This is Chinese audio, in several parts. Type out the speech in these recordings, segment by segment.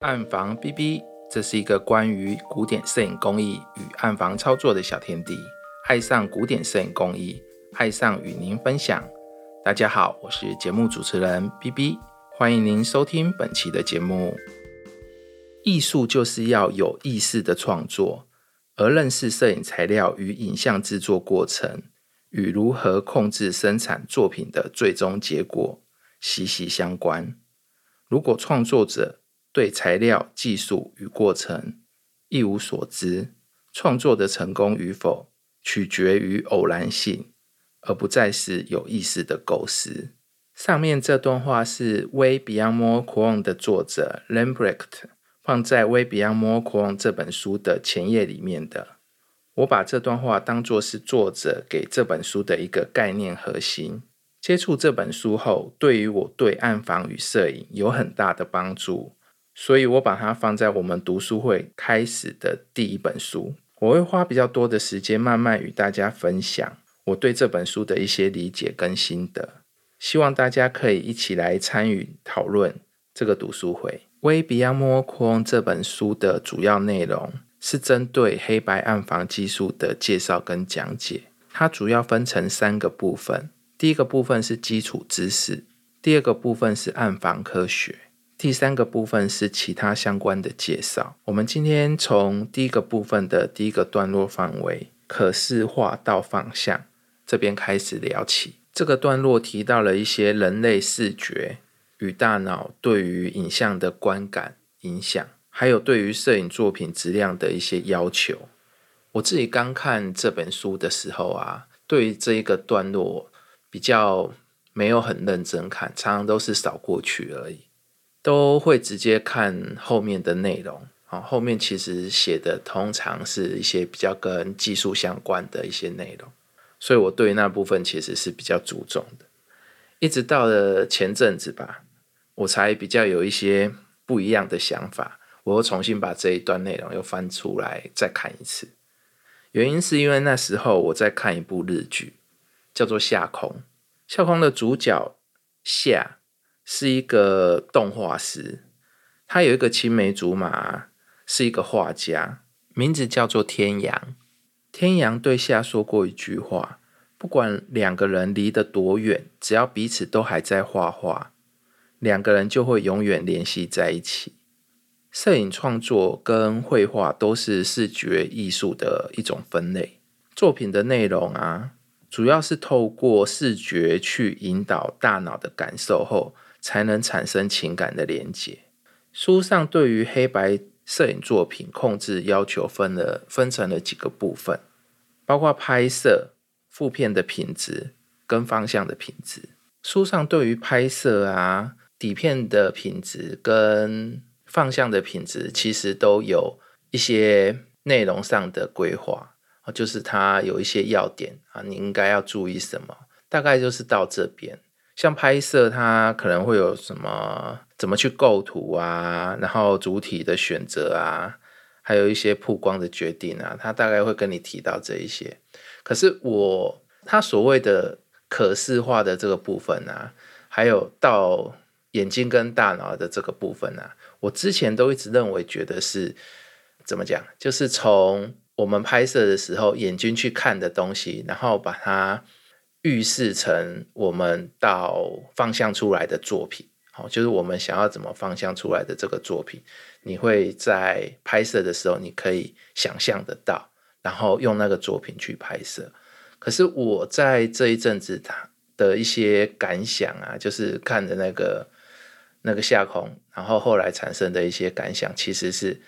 暗房 B B，这是一个关于古典摄影工艺与暗房操作的小天地。爱上古典摄影工艺，爱上与您分享。大家好，我是节目主持人 B B，欢迎您收听本期的节目。艺术就是要有意识的创作，而认识摄影材料与影像制作过程，与如何控制生产作品的最终结果息息相关。如果创作者对材料、技术与过程一无所知，创作的成功与否取决于偶然性，而不再是有意识的构思。上面这段话是《Way Beyond More q u a n》的作者 Lambrecht 放在《Way Beyond More q u a n》这本书的前页里面的。我把这段话当作是作者给这本书的一个概念核心。接触这本书后，对于我对暗房与摄影有很大的帮助，所以我把它放在我们读书会开始的第一本书。我会花比较多的时间，慢慢与大家分享我对这本书的一些理解跟心得。希望大家可以一起来参与讨论这个读书会。《微比亚莫框》这本书的主要内容是针对黑白暗房技术的介绍跟讲解，它主要分成三个部分。第一个部分是基础知识，第二个部分是暗房科学，第三个部分是其他相关的介绍。我们今天从第一个部分的第一个段落范围可视化到方向这边开始聊起。这个段落提到了一些人类视觉与大脑对于影像的观感影响，还有对于摄影作品质量的一些要求。我自己刚看这本书的时候啊，对于这一个段落。比较没有很认真看，常常都是扫过去而已，都会直接看后面的内容。啊，后面其实写的通常是一些比较跟技术相关的一些内容，所以我对那部分其实是比较注重的。一直到了前阵子吧，我才比较有一些不一样的想法，我又重新把这一段内容又翻出来再看一次。原因是因为那时候我在看一部日剧。叫做夏空，夏空的主角夏是一个动画师，他有一个青梅竹马，是一个画家，名字叫做天阳。天阳对夏说过一句话：不管两个人离得多远，只要彼此都还在画画，两个人就会永远联系在一起。摄影创作跟绘画都是视觉艺术的一种分类，作品的内容啊。主要是透过视觉去引导大脑的感受后，才能产生情感的连接。书上对于黑白摄影作品控制要求分了分成了几个部分，包括拍摄、负片的品质跟方向的品质。书上对于拍摄啊、底片的品质跟方向的品质，其实都有一些内容上的规划。就是它有一些要点啊，你应该要注意什么？大概就是到这边，像拍摄，它可能会有什么？怎么去构图啊？然后主体的选择啊，还有一些曝光的决定啊，它大概会跟你提到这一些。可是我，它所谓的可视化的这个部分啊，还有到眼睛跟大脑的这个部分啊，我之前都一直认为觉得是怎么讲？就是从我们拍摄的时候，眼睛去看的东西，然后把它预示成我们到方向出来的作品，好，就是我们想要怎么方向出来的这个作品，你会在拍摄的时候，你可以想象得到，然后用那个作品去拍摄。可是我在这一阵子他的一些感想啊，就是看的那个那个下空，然后后来产生的一些感想，其实是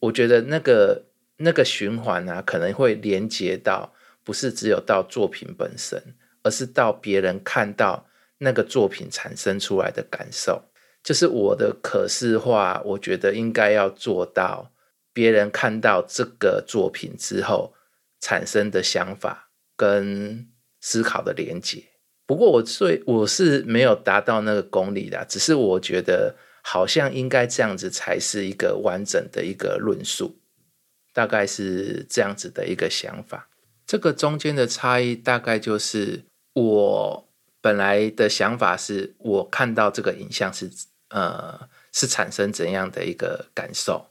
我觉得那个。那个循环啊，可能会连接到，不是只有到作品本身，而是到别人看到那个作品产生出来的感受。就是我的可视化，我觉得应该要做到，别人看到这个作品之后产生的想法跟思考的连接。不过我最我是没有达到那个功力的，只是我觉得好像应该这样子才是一个完整的一个论述。大概是这样子的一个想法，这个中间的差异大概就是我本来的想法是，我看到这个影像是呃是产生怎样的一个感受，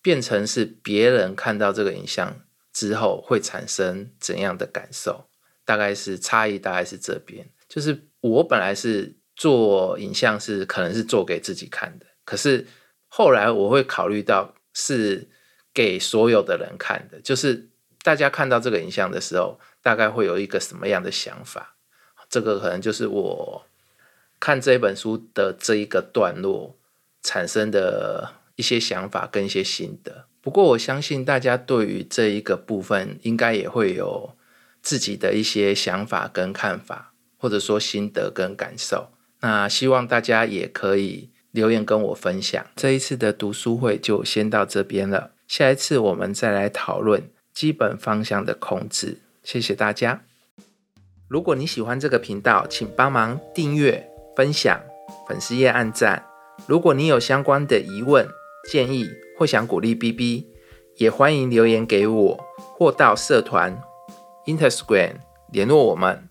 变成是别人看到这个影像之后会产生怎样的感受，大概是差异，大概是这边。就是我本来是做影像是可能是做给自己看的，可是后来我会考虑到是给所有的人看的，就是大家看到这个影像的时候，大概会有一个什么样的想法？这个可能就是我看这本书的这一个段落产生的一些想法跟一些心得。不过我相信大家对于这一个部分应该也会有自己的一些想法跟看法，或者说心得跟感受。那希望大家也可以留言跟我分享。这一次的读书会就先到这边了，下一次我们再来讨论基本方向的控制。谢谢大家。如果你喜欢这个频道，请帮忙订阅、分享、粉丝页按赞。如果你有相关的疑问、建议或想鼓励 B B，也欢迎留言给我，或到社团 Instagram 联络我们。